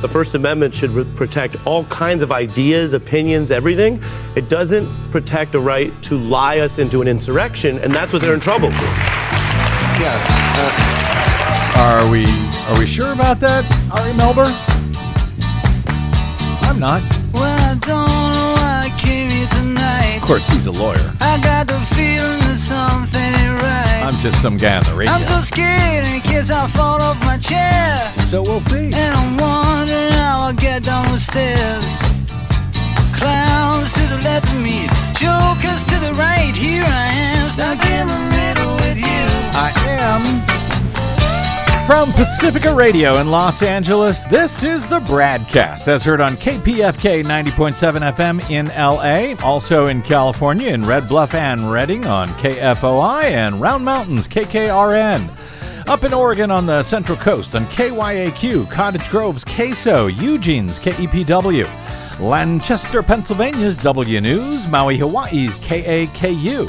the First Amendment should re- protect all kinds of ideas, opinions, everything. It doesn't protect a right to lie us into an insurrection, and that's what they're in trouble for. Yeah. Uh, are we are we sure about that, Ari Melber? I'm not. Well, I don't know why I came here tonight. Of course, he's a lawyer. I got the feeling that something ain't right. I'm just some guy on the radio. I'm so scared in case I fall off my chair. So we'll see. And I'm wondering how I'll get down the stairs. Clowns to the left of me, jokers to the right. Here I am, stuck in the middle with you. I am from Pacifica Radio in Los Angeles. This is the BradCast, as heard on KPFK 90.7 FM in LA, also in California in Red Bluff and Redding on KFOI and Round Mountains KKRN. Up in Oregon on the Central Coast on KYAQ, Cottage Grove's KSO, Eugene's KEPW. Lancaster, Pennsylvania's W News, Maui, Hawaii's KAKU.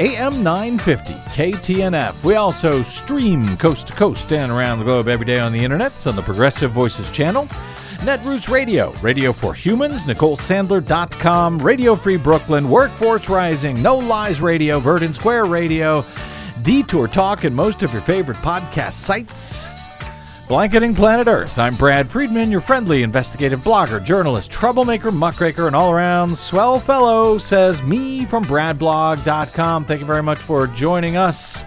AM 950 KTNF. We also stream coast to coast and around the globe every day on the internet on the Progressive Voices channel. Netroots Radio, Radio for Humans, NicoleSandler.com, Radio Free Brooklyn, Workforce Rising, No Lies Radio, Verdant Square Radio, Detour Talk, and most of your favorite podcast sites. Blanketing Planet Earth. I'm Brad Friedman, your friendly investigative blogger, journalist, troublemaker, muckraker, and all around swell fellow, says me from BradBlog.com. Thank you very much for joining us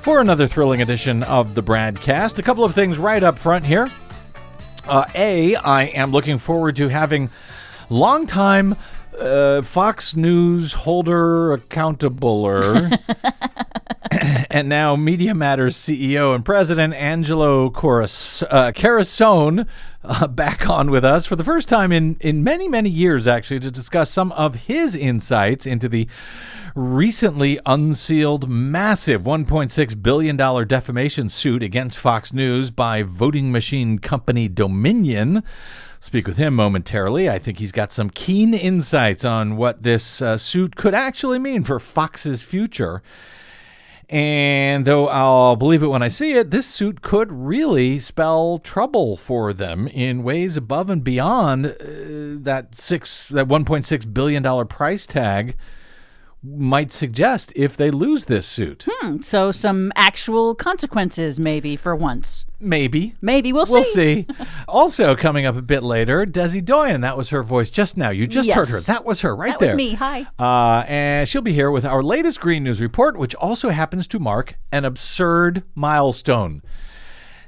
for another thrilling edition of the Bradcast. A couple of things right up front here. Uh, a, I am looking forward to having longtime uh, Fox News holder accountabler and now Media Matters CEO and President Angelo Coras, uh, Carusone uh, back on with us for the first time in, in many, many years, actually, to discuss some of his insights into the recently unsealed massive $1.6 billion defamation suit against Fox News by voting machine company Dominion speak with him momentarily. I think he's got some keen insights on what this uh, suit could actually mean for Fox's future. And though I'll believe it when I see it, this suit could really spell trouble for them in ways above and beyond uh, that six that 1.6 billion dollar price tag might suggest if they lose this suit. Hmm, so some actual consequences, maybe for once. Maybe. Maybe we'll, we'll see. also coming up a bit later, Desi Doyen. That was her voice just now. You just yes. heard her. That was her right that there. That was me. Hi. Uh, and she'll be here with our latest Green News report, which also happens to mark an absurd milestone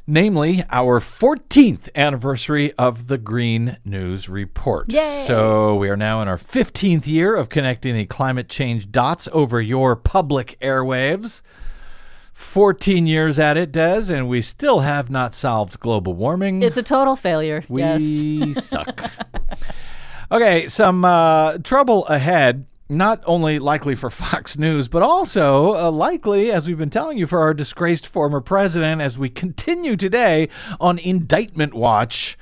namely our 14th anniversary of the Green News Report. Yay. So we are now in our 15th year of connecting the climate change dots over your public airwaves. 14 years at it, Des, and we still have not solved global warming. It's a total failure. We yes. suck. okay, some uh, trouble ahead not only likely for Fox News, but also uh, likely, as we've been telling you, for our disgraced former president as we continue today on indictment watch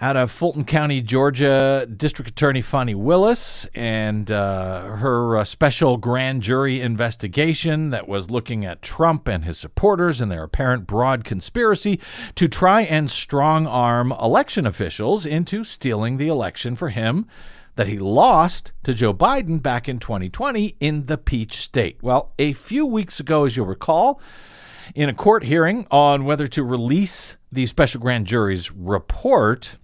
out of Fulton County, Georgia, District Attorney Fani Willis and uh, her uh, special grand jury investigation that was looking at Trump and his supporters and their apparent broad conspiracy to try and strong arm election officials into stealing the election for him that he lost to Joe Biden back in 2020 in the Peach State. Well, a few weeks ago, as you'll recall, in a court hearing on whether to release the special grand jury's report,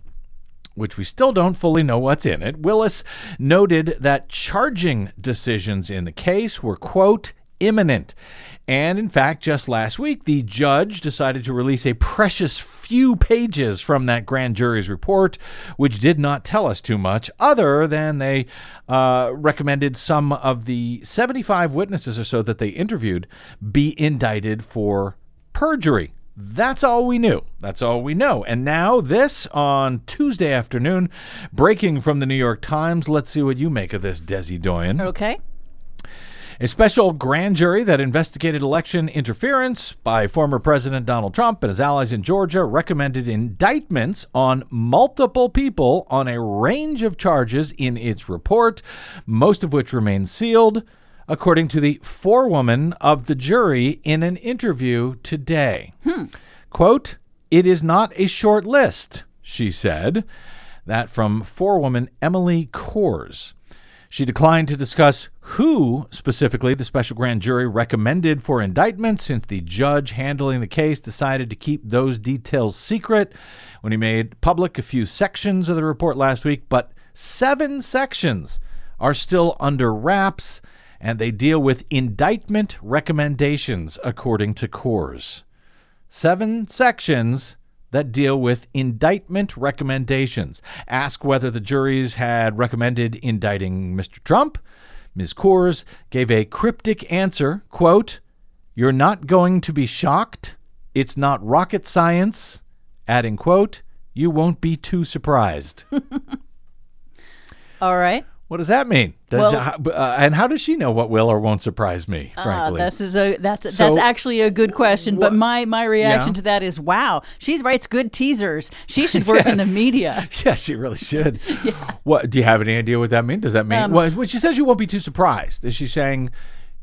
which we still don't fully know what's in it, Willis noted that charging decisions in the case were, quote, imminent. And in fact, just last week, the judge decided to release a precious few pages from that grand jury's report, which did not tell us too much, other than they uh, recommended some of the 75 witnesses or so that they interviewed be indicted for perjury. That's all we knew. That's all we know. And now, this on Tuesday afternoon, breaking from the New York Times. Let's see what you make of this, Desi Doyen. Okay. A special grand jury that investigated election interference by former President Donald Trump and his allies in Georgia recommended indictments on multiple people on a range of charges in its report, most of which remain sealed, according to the forewoman of the jury in an interview today. Hmm. Quote, It is not a short list, she said. That from forewoman Emily Kohrs. She declined to discuss who specifically the special grand jury recommended for indictment since the judge handling the case decided to keep those details secret when he made public a few sections of the report last week. But seven sections are still under wraps and they deal with indictment recommendations, according to Kohrs. Seven sections that deal with indictment recommendations. Ask whether the juries had recommended indicting Mr. Trump. Ms. Kohrs gave a cryptic answer, quote, "You're not going to be shocked. It's not rocket science." Adding, quote, "You won't be too surprised." All right. What does that mean? Does, Well- uh, and how does she know what will or won't surprise me, Uh, frankly? that's is a that's So- that's actually a good question. But my my reaction Yeah. to that is, wow, she writes good teasers. She should work in the media. Yes, she really should. What do you have any idea what that means? Does that mean Um, well, when she says you won't be too surprised? Is she saying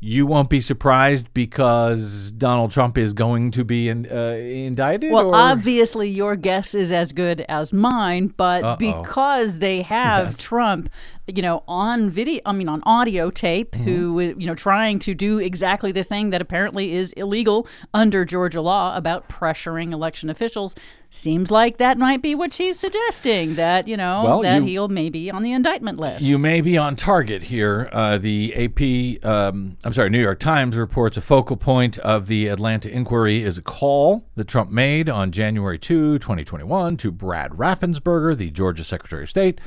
you won't be surprised because Donald Trump is going to be in, uh, indicted? Well, or? obviously, your guess is as good as mine, but Uh-oh. because they have Yes. Trump, you know, on video, I mean, on audio tape, Mm-hmm. who, you know, trying to do exactly the thing that apparently is illegal under Georgia law about pressuring election officials, seems like that might be what she's suggesting that, you know, Well, that you- he'll maybe on the indictment list. You may be on target here. Uh, the AP, um, I'm sorry, New York Times reports a focal point of the Atlanta inquiry is a call that Trump made on January 2, 2021, to Brad Raffensperger, the Georgia Secretary of State,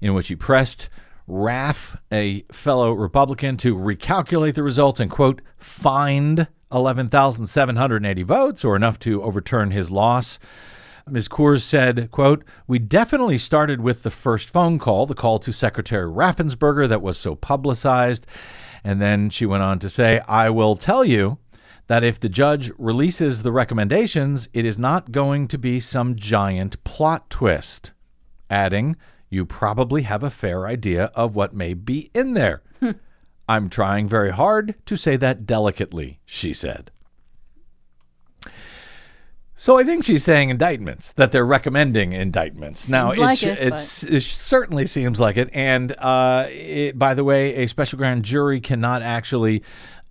in which he pressed Raff, a fellow Republican, to recalculate the results and, quote, find 11,780 votes or enough to overturn his loss. Ms. Kohrs said, quote, We definitely started with the first phone call, the call to Secretary Raffensperger that was so publicized. And then she went on to say, I will tell you that if the judge releases the recommendations, it is not going to be some giant plot twist. Adding, You probably have a fair idea of what may be in there. I'm trying very hard to say that delicately, she said. So I think she's saying indictments that they're recommending indictments. now like it, it's, it certainly seems like it. And uh, it, by the way, a special grand jury cannot actually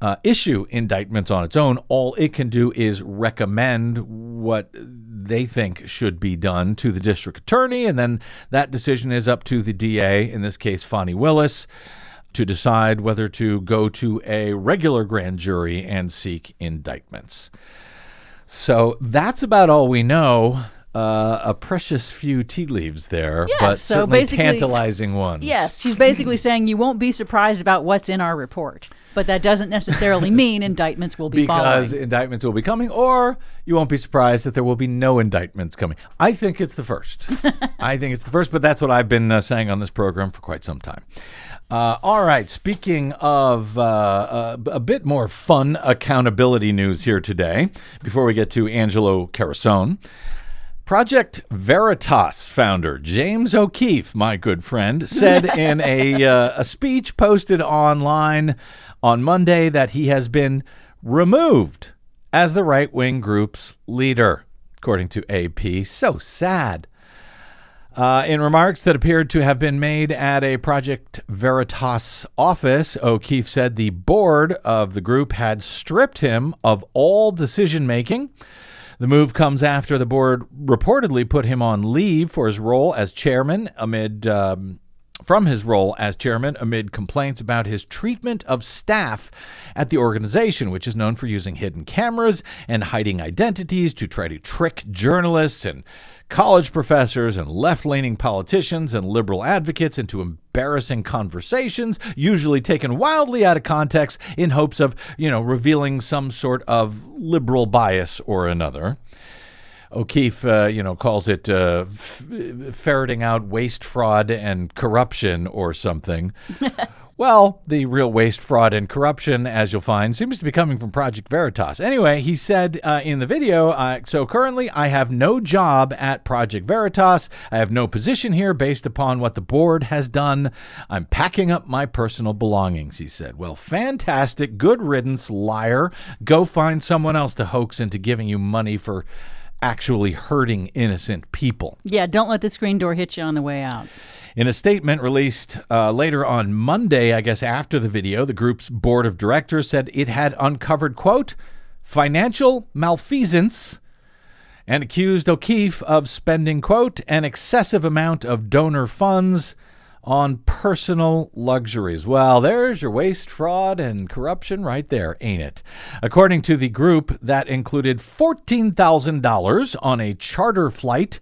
uh, issue indictments on its own. All it can do is recommend what they think should be done to the district attorney, and then that decision is up to the DA. In this case, Fani Willis to decide whether to go to a regular grand jury and seek indictments. So that's about all we know. Uh, a precious few tea leaves there, Yeah, but so certainly tantalizing ones. Yes, she's basically saying you won't be surprised about what's in our report, but that doesn't necessarily mean indictments will be because following. indictments will be coming, or you won't be surprised that there will be no indictments coming. I think it's the first. I think it's the first, but that's what I've been uh, saying on this program for quite some time. Uh, all right, speaking of uh, uh, a bit more fun accountability news here today, before we get to Angelo Carusone. Project Veritas founder James O'Keefe, my good friend, said in a, uh, a speech posted online on Monday that he has been removed as the right wing group's leader, according to AP. So sad. Uh, in remarks that appeared to have been made at a Project Veritas office, O'Keefe said the board of the group had stripped him of all decision making. The move comes after the board reportedly put him on leave for his role as chairman amid um, from his role as chairman amid complaints about his treatment of staff at the organization, which is known for using hidden cameras and hiding identities to try to trick journalists and college professors and left leaning politicians and liberal advocates into embarrassing conversations, usually taken wildly out of context in hopes of, you know, revealing some sort of liberal bias or another. O'Keefe, uh, you know, calls it uh, f- ferreting out waste, fraud, and corruption or something. Well, the real waste, fraud, and corruption, as you'll find, seems to be coming from Project Veritas. Anyway, he said uh, in the video uh, So currently, I have no job at Project Veritas. I have no position here based upon what the board has done. I'm packing up my personal belongings, he said. Well, fantastic. Good riddance, liar. Go find someone else to hoax into giving you money for actually hurting innocent people. Yeah, don't let the screen door hit you on the way out. In a statement released uh, later on Monday, I guess after the video, the group's board of directors said it had uncovered, quote, financial malfeasance and accused O'Keefe of spending, quote, an excessive amount of donor funds on personal luxuries. Well, there's your waste, fraud, and corruption right there, ain't it? According to the group, that included $14,000 on a charter flight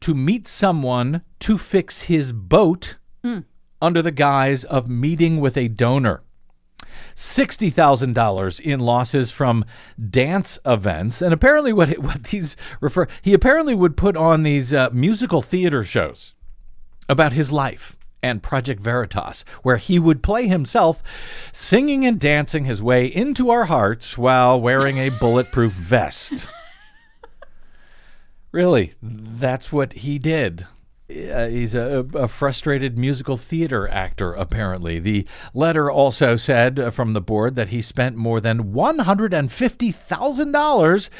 to meet someone to fix his boat under the guise of meeting with a donor. $60,000 in losses from dance events. And apparently, what, what these refer, he apparently would put on these uh, musical theater shows about his life and Project Veritas, where he would play himself singing and dancing his way into our hearts while wearing a bulletproof vest. really, that's what he did. Uh, he's a, a, frustrated musical theater actor, apparently. The letter also said uh, from the board that he spent more than $150,000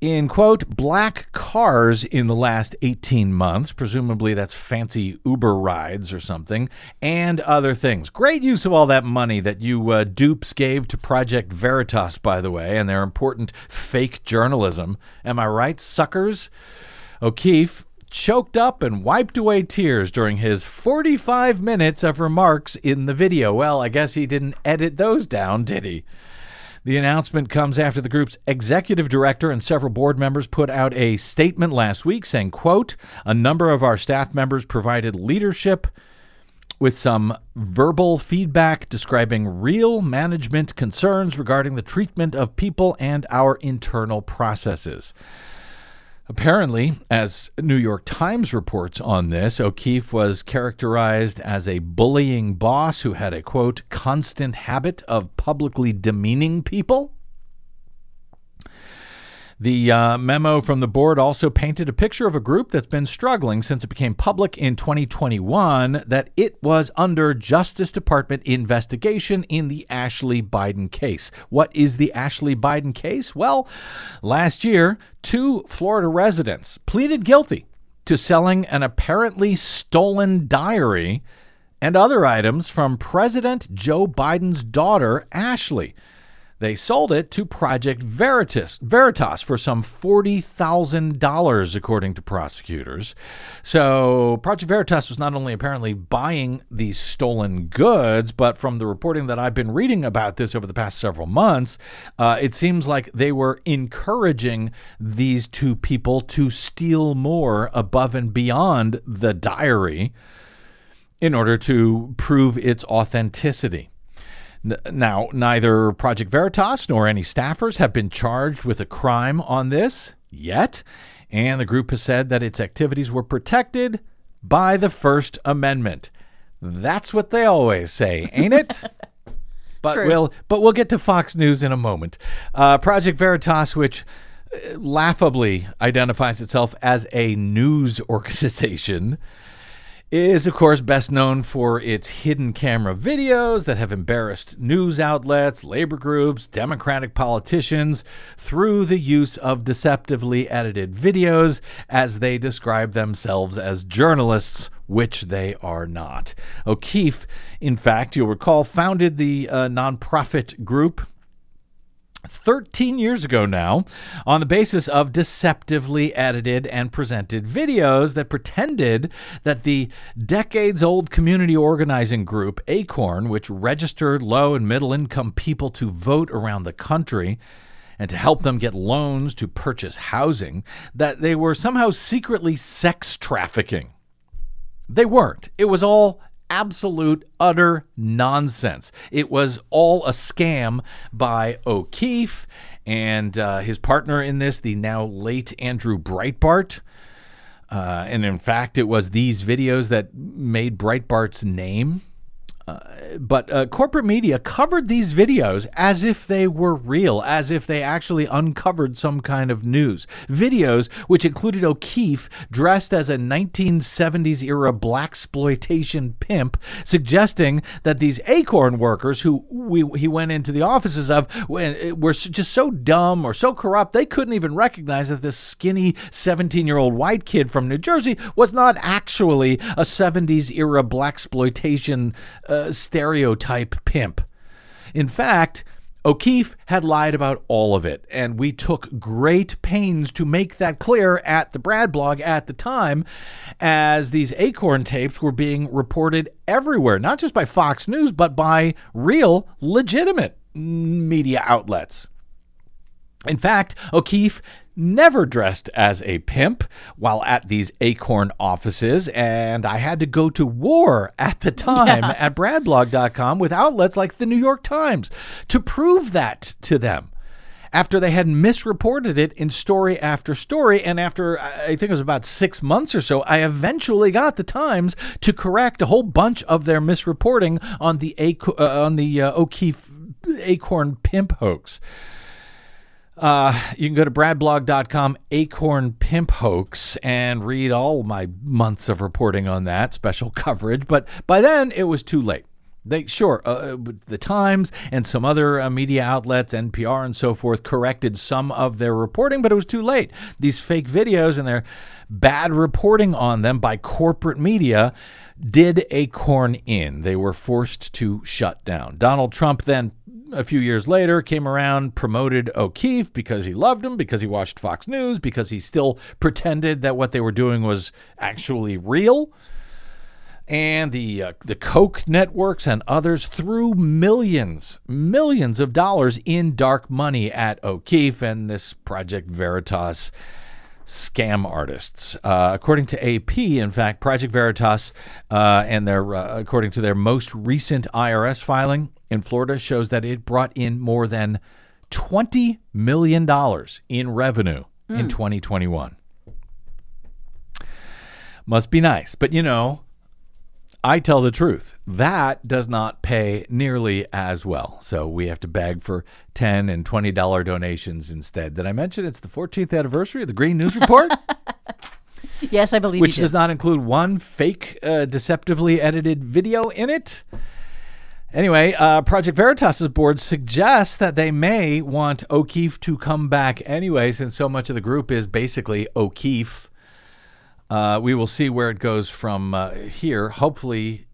in, quote, black cars in the last 18 months. Presumably that's fancy Uber rides or something, and other things. Great use of all that money that you uh, dupes gave to Project Veritas, by the way, and their important fake journalism. Am I right, suckers? O'Keefe choked up and wiped away tears during his 45 minutes of remarks in the video. Well, I guess he didn't edit those down, did he? The announcement comes after the group's executive director and several board members put out a statement last week saying, quote, a number of our staff members provided leadership with some verbal feedback describing real management concerns regarding the treatment of people and our internal processes. Apparently, as New York Times reports on this, O'Keefe was characterized as a bullying boss who had a quote, constant habit of publicly demeaning people. The uh, memo from the board also painted a picture of a group that's been struggling since it became public in 2021 that it was under Justice Department investigation in the Ashley Biden case. What is the Ashley Biden case? Well, last year, two Florida residents pleaded guilty to selling an apparently stolen diary and other items from President Joe Biden's daughter, Ashley. They sold it to Project Veritas, Veritas for some $40,000, according to prosecutors. So, Project Veritas was not only apparently buying these stolen goods, but from the reporting that I've been reading about this over the past several months, uh, it seems like they were encouraging these two people to steal more above and beyond the diary in order to prove its authenticity. Now, neither Project Veritas nor any staffers have been charged with a crime on this yet, and the group has said that its activities were protected by the First Amendment. That's what they always say, ain't it? but True. we'll but we'll get to Fox News in a moment. Uh, Project Veritas, which uh, laughably identifies itself as a news organization is, of course, best known for its hidden camera videos that have embarrassed news outlets, labor groups, Democratic politicians through the use of deceptively edited videos as they describe themselves as journalists, which they are not. O'Keefe, in fact, you'll recall, founded the uh, nonprofit group 13 years ago now on the basis of deceptively edited and presented videos that pretended that the decades old community organizing group Acorn, which registered low and middle income people to vote around the country, and to help them get loans to purchase housing, that they were somehow secretly sex trafficking. They weren't. It was all absolute, utter nonsense. It was all a scam by O'Keefe and uh, his partner in this, the now late Andrew Breitbart. Uh, and in fact, it was these videos that made Breitbart's name. Uh, but uh, corporate media covered these videos as if they were real, as if they actually uncovered some kind of news. Videos which included O'Keefe dressed as a 1970s era blaxploitation pimp, suggesting that these Acorn workers who we, he went into the offices of eh, were just so dumb or so corrupt they couldn't even recognize that this skinny 17 year old white kid from New Jersey was not actually a 70s era black exploitation. Uh, Uh, stereotype pimp. In fact, O'Keefe had lied about all of it, and we took great pains to make that clear at the BradBlog at the time, as these Acorn tapes were being reported everywhere, not just by Fox News, but by real, legitimate media outlets. In fact, O'Keefe never dressed as a pimp while at these Acorn offices, and I had to go to war at the time yeah. at bradblog.com with outlets like the New York Times to prove that to them. After they had misreported it in story after story, and after I think it was about six months or so, I eventually got the Times to correct a whole bunch of their misreporting on the uh, on the uh, O'Keefe Acorn pimp hoax. Uh, you can go to bradblog.com, Acorn Pimp Hoax, and read all my months of reporting on that special coverage. But by then, it was too late. They sure uh, uh the Times and some other uh, media outlets, NPR and so forth, corrected some of their reporting, but it was too late. These fake videos and their bad reporting on them by corporate media did Acorn in. They were forced to shut down. Donald Trump then a few years later came around, promoted O'Keefe because he loved him, because he watched Fox News, because he still pretended that what they were doing was actually real. And the uh, the Koch networks and others threw millions, millions of dollars in dark money at O'Keefe and this Project Veritas scam artists. Uh, according to AP, in fact, Project Veritas uh, and their uh, according to their most recent IRS filing, in Florida shows that it brought in more than $20 million in revenue mm. in 2021. Must be nice. But you know, I tell the truth. That does not pay nearly as well. So we have to beg for 10 and $20 donations instead. Did I mention it's the 14th anniversary of the Green News Report? yes, I believe Which does not include one fake, uh, deceptively edited video in it. Anyway, uh, Project Veritas's board suggests that they may want O'Keefe to come back anyway, since so much of the group is basically O'Keefe. Uh, we will see where it goes from uh, here. Hopefully,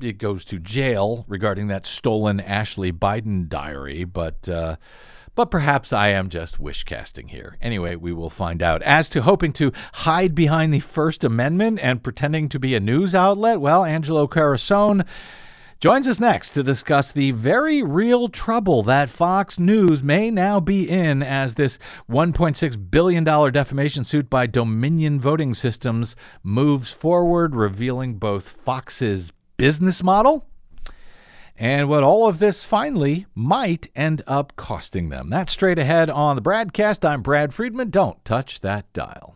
it goes to jail regarding that stolen Ashley Biden diary, but. Uh, but perhaps I am just wish casting here. Anyway, we will find out. As to hoping to hide behind the First Amendment and pretending to be a news outlet, well, Angelo Carusone joins us next to discuss the very real trouble that Fox News may now be in as this $1.6 billion defamation suit by Dominion Voting Systems moves forward, revealing both Fox's business model and what all of this finally might end up costing them. That's straight ahead on the BradCast. I'm Brad Friedman. Don't touch that dial.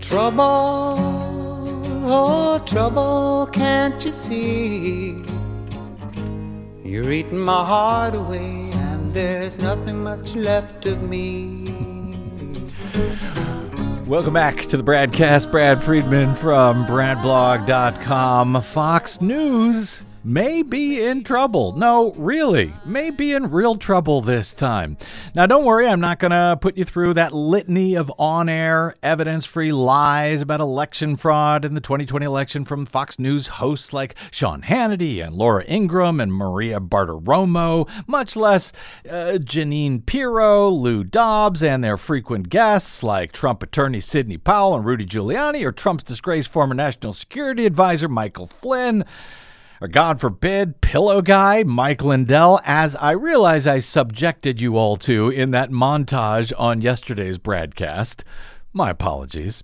Trouble, oh trouble, can't you see? You're eating my heart away, and there's nothing much left of me. Welcome back to the BradCast. Brad Friedman from BradBlog.com. Fox News may be in trouble. No, really, may be in real trouble this time. Now, don't worry, I'm not going to put you through that litany of on air, evidence free lies about election fraud in the 2020 election from Fox News hosts like Sean Hannity and Laura Ingraham and Maria Bartiromo, much less uh, Jeanine Pirro, Lou Dobbs, and their frequent guests like Trump attorney Sidney Powell and Rudy Giuliani, or Trump's disgraced former national security advisor Michael Flynn or God forbid, Pillow Guy, Mike Lindell, as I realize I subjected you all to in that montage on yesterday's broadcast. My apologies.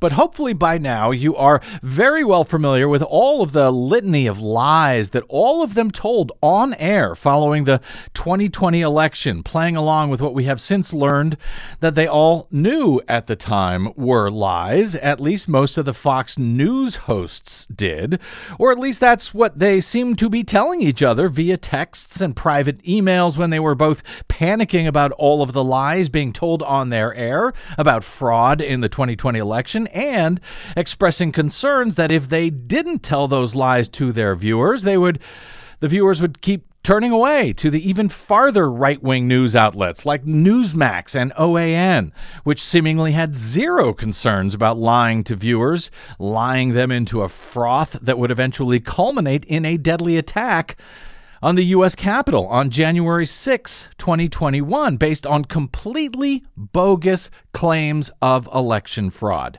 But hopefully by now you are very well familiar with all of the litany of lies that all of them told on air following the 2020 election, playing along with what we have since learned that they all knew at the time were lies. At least most of the Fox News hosts did, or at least that's what they seemed to be telling each other via texts and private emails when they were both panicking about all of the lies being told on their air about fraud in the 2020 election election and expressing concerns that if they didn't tell those lies to their viewers, they would the viewers would keep turning away to the even farther right wing news outlets like Newsmax and OAN, which seemingly had zero concerns about lying to viewers, lying them into a froth that would eventually culminate in a deadly attack on the U.S. Capitol on January 6, 2021, based on completely bogus claims of election fraud.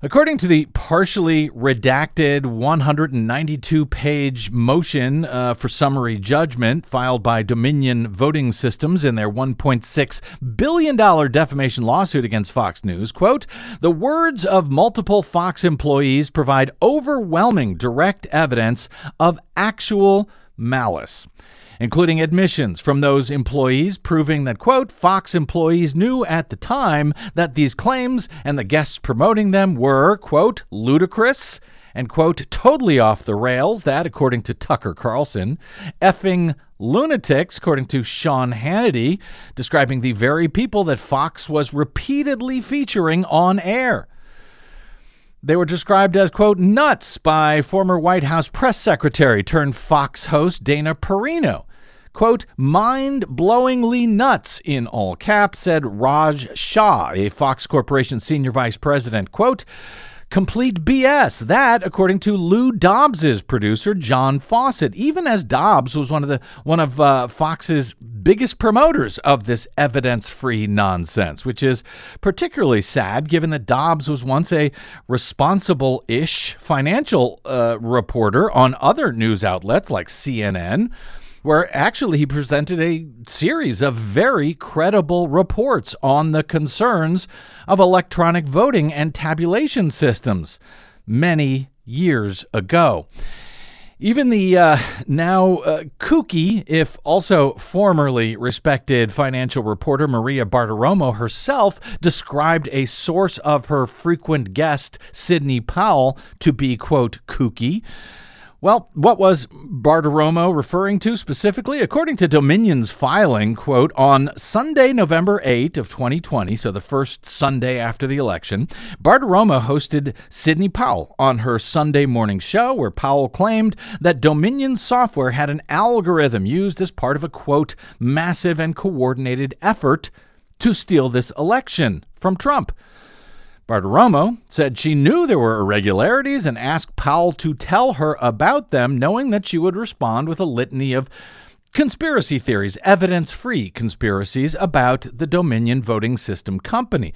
According to the partially redacted 192 page motion uh, for summary judgment filed by Dominion Voting Systems in their $1.6 billion defamation lawsuit against Fox News, quote, the words of multiple Fox employees provide overwhelming direct evidence of actual malice including admissions from those employees proving that, quote, Fox employees knew at the time that these claims and the guests promoting them were, quote, ludicrous and, quote, totally off the rails. That, according to Tucker Carlson, effing lunatics, according to Sean Hannity, describing the very people that Fox was repeatedly featuring on air. They were described as, quote, nuts by former White House press secretary turned Fox host Dana Perino. Quote, mind blowingly nuts, in all caps, said Raj Shah, a Fox Corporation senior vice president. Quote, complete BS. That, according to Lou Dobbs's producer John Fawcett, even as Dobbs was one of the one of uh, Fox's biggest promoters of this evidence-free nonsense, which is particularly sad given that Dobbs was once a responsible-ish financial uh, reporter on other news outlets like CNN where actually he presented a series of very credible reports on the concerns of electronic voting and tabulation systems many years ago. Even the uh, now uh, kooky, if also formerly respected financial reporter Maria Bartiromo herself described a source of her frequent guest, Sidney Powell, to be, quote, kooky. Well, what was Bartiromo referring to specifically? According to Dominion's filing, quote, on Sunday, November 8 of 2020, so the first Sunday after the election, Bartiromo hosted Sidney Powell on her Sunday morning show where Powell claimed that Dominion software had an algorithm used as part of a, quote, massive and coordinated effort to steal this election from Trump. Bartiromo said she knew there were irregularities and asked Powell to tell her about them, knowing that she would respond with a litany of conspiracy theories, evidence free conspiracies about the Dominion Voting System Company.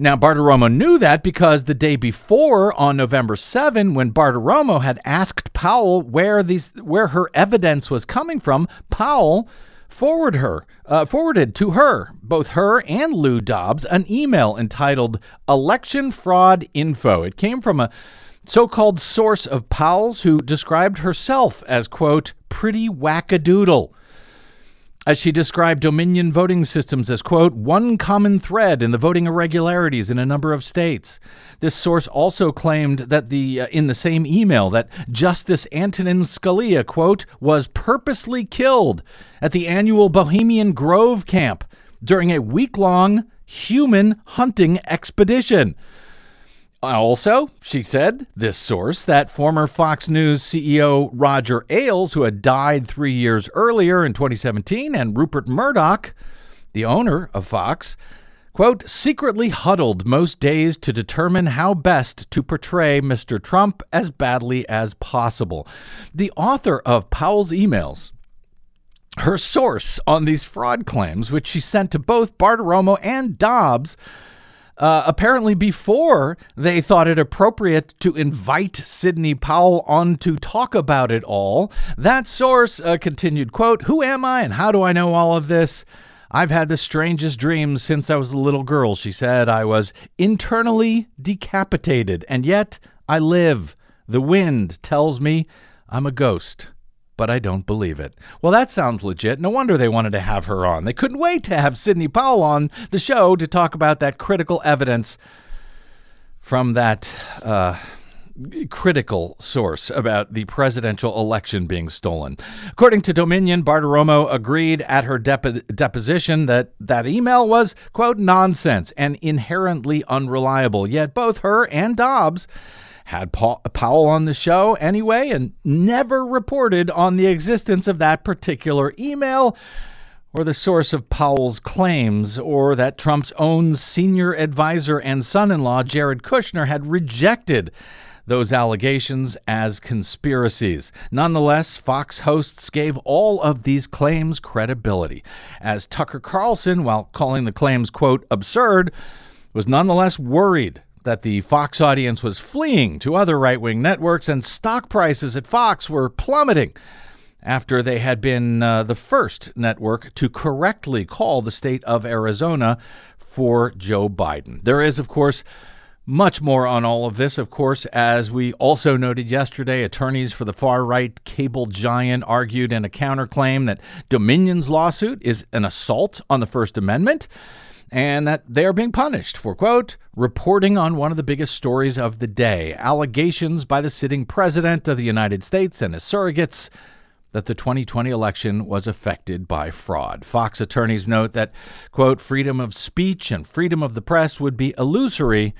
Now, Bartiromo knew that because the day before, on November 7, when Bartiromo had asked Powell where these where her evidence was coming from, Powell forward her, uh, forwarded to her, both her and Lou Dobbs, an email entitled Election Fraud Info. It came from a so called source of Powell's who described herself as, quote, pretty wackadoodle as she described Dominion voting systems as, quote, one common thread in the voting irregularities in a number of states. This source also claimed that the uh, in the same email that Justice Antonin Scalia, quote, was purposely killed at the annual Bohemian Grove camp during a week-long human hunting expedition. Also, she said, this source, that former Fox News CEO Roger Ailes, who had died three years earlier in 2017, and Rupert Murdoch, the owner of Fox, quote, secretly huddled most days to determine how best to portray Mr. Trump as badly as possible. The author of Powell's emails her source on these fraud claims, which she sent to both Bartiromo and Dobbs, uh, apparently before they thought it appropriate to invite Sidney Powell on to talk about it all. That source uh, continued, quote, Who am I and how do I know all of this? I've had the strangest dreams since I was a little girl, she said. I was internally decapitated, and yet I live. The wind tells me I'm a ghost but I don't believe it. Well, that sounds legit. No wonder they wanted to have her on. They couldn't wait to have Sidney Powell on the show to talk about that critical evidence from that uh, critical source about the presidential election being stolen. According to Dominion, Bartiromo agreed at her deposition that that email was, quote, nonsense and inherently unreliable. Yet both her and Dobbs had Paul, Powell on the show anyway and never reported on the existence of that particular email or the source of Powell's claims, or that Trump's own senior advisor and son in law, Jared Kushner, had rejected those allegations as conspiracies. Nonetheless, Fox hosts gave all of these claims credibility, as Tucker Carlson, while calling the claims, quote, absurd, was nonetheless worried that the Fox audience was fleeing to other right wing networks and stock prices at Fox were plummeting after they had been uh, the first network to correctly call the state of Arizona for Joe Biden. There is, of course, much more on all of this, of course, as we also noted yesterday, attorneys for the far right cable giant argued in a counterclaim that Dominion's lawsuit is an assault on the First Amendment and that they are being punished for, quote, reporting on one of the biggest stories of the day allegations by the sitting president of the United States and his surrogates that the 2020 election was affected by fraud. Fox attorneys note that, quote, freedom of speech and freedom of the press would be illusory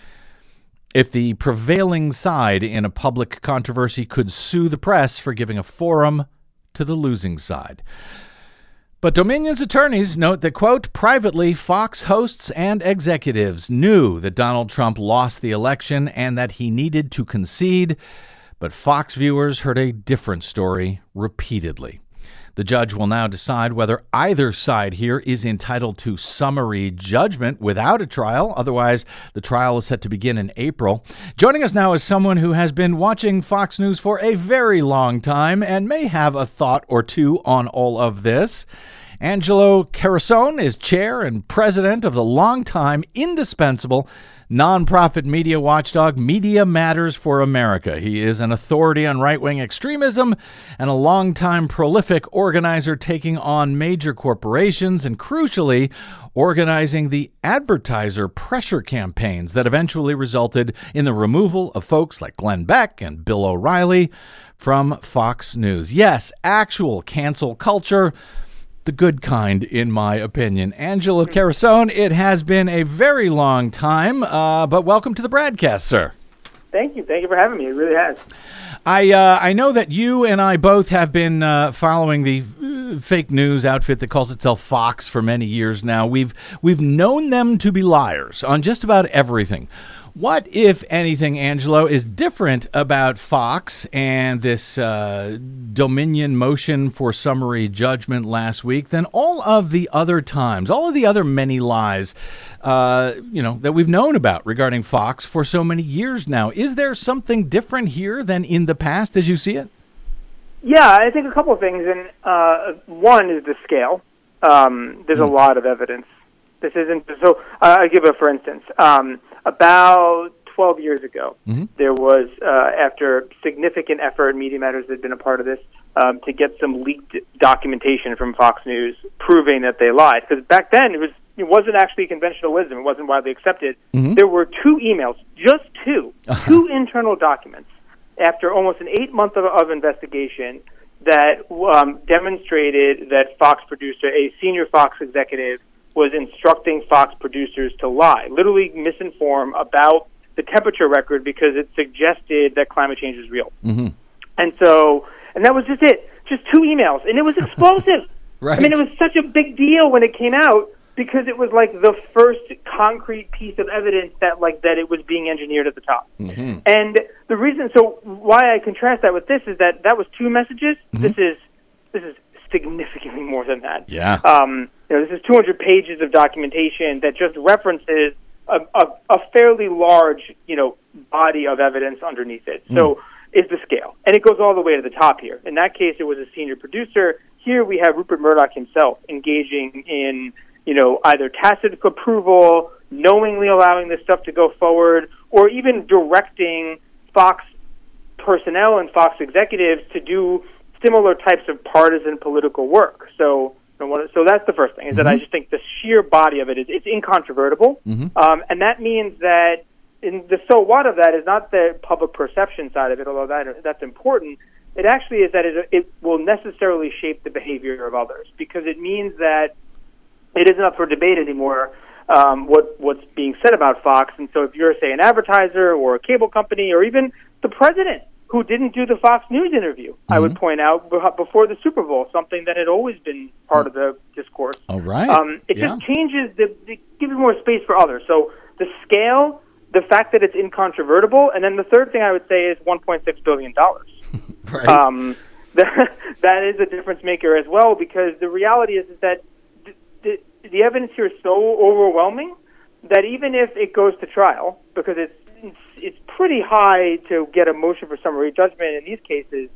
if the prevailing side in a public controversy could sue the press for giving a forum to the losing side. But Dominion's attorneys note that, quote, privately, Fox hosts and executives knew that Donald Trump lost the election and that he needed to concede, but Fox viewers heard a different story repeatedly. The judge will now decide whether either side here is entitled to summary judgment without a trial. Otherwise, the trial is set to begin in April. Joining us now is someone who has been watching Fox News for a very long time and may have a thought or two on all of this. Angelo Carusone is chair and president of the longtime indispensable nonprofit media watchdog Media Matters for America. He is an authority on right wing extremism and a longtime prolific organizer taking on major corporations and, crucially, organizing the advertiser pressure campaigns that eventually resulted in the removal of folks like Glenn Beck and Bill O'Reilly from Fox News. Yes, actual cancel culture the good kind, in my opinion. Angelo Carusone, it has been a very long time, uh, but welcome to the BradCast, sir. Thank you. Thank you for having me. It really has. I uh, I know that you and I both have been uh, following the uh, fake news outfit that calls itself Fox for many years now. We've we've known them to be liars on just about everything. What, if anything, Angelo, is different about Fox and this uh, Dominion motion for summary judgment last week than all of the other times, all of the other many lies, uh, you know, that we've known about regarding Fox for so many years now? Is there something different here than in the past, as you see it? Yeah, I think a couple of things, and uh, one is the scale. Um, there's mm. a hmm. lot of evidence. This isn't so. I give a for instance. Um, about 12 years ago, mm-hmm. there was, uh, after significant effort, Media Matters had been a part of this, um, to get some leaked documentation from Fox News proving that they lied. Because back then, it was it wasn't actually conventional wisdom; it wasn't widely accepted. Mm-hmm. There were two emails, just 2 uh-huh. two internal documents, after almost an eight month of, of investigation that um, demonstrated that Fox producer, a senior Fox executive, was instructing Fox producers to lie, literally misinform about the temperature record because it suggested that climate change is real. Mm-hmm. And so, and that was just it. Just two emails, and it was explosive. Right. I mean, it was such a big deal when it came out because it was like the first concrete piece of evidence that like that it was being engineered at the top. Mm-hmm. And the reason, so why I contrast that with this is that that was two messages. This is this is significantly more than that. Yeah. Um, you know, this is 200 pages of documentation that just references a, a, a fairly large, you know, body of evidence underneath it. So is the scale, and it goes all the way to the top here. In that case, it was a senior producer. Here we have Rupert Murdoch himself engaging in, you know, either tacit approval, knowingly allowing this stuff to go forward, or even directing Fox personnel and Fox executives to do similar types of partisan political work. So, you know, what- so that's the first thing is that I just think the sheer body of it is it's incontrovertible, um, and that means that in the so what of that is not the public perception side of it, although that that's important. It actually is that it, it will necessarily shape the behavior of others because it means that it isn't up for debate anymore um, what what's being said about Fox. And so, if you're say an advertiser or a cable company or even the president who didn't do the Fox News interview, I would point out before the Super Bowl, something that had always been part of the discourse. All right. Um, it yeah. just changes the, it gives more space for others. So the scale, the fact that it's incontrovertible, and then the third thing I would say is 1.6 billion dollars right. um, that, that is a difference maker as well because the reality is, is that the, the, the evidence here is so overwhelming that even if it goes to trial, because it's, it's it's pretty high to get a motion for summary judgment in these cases.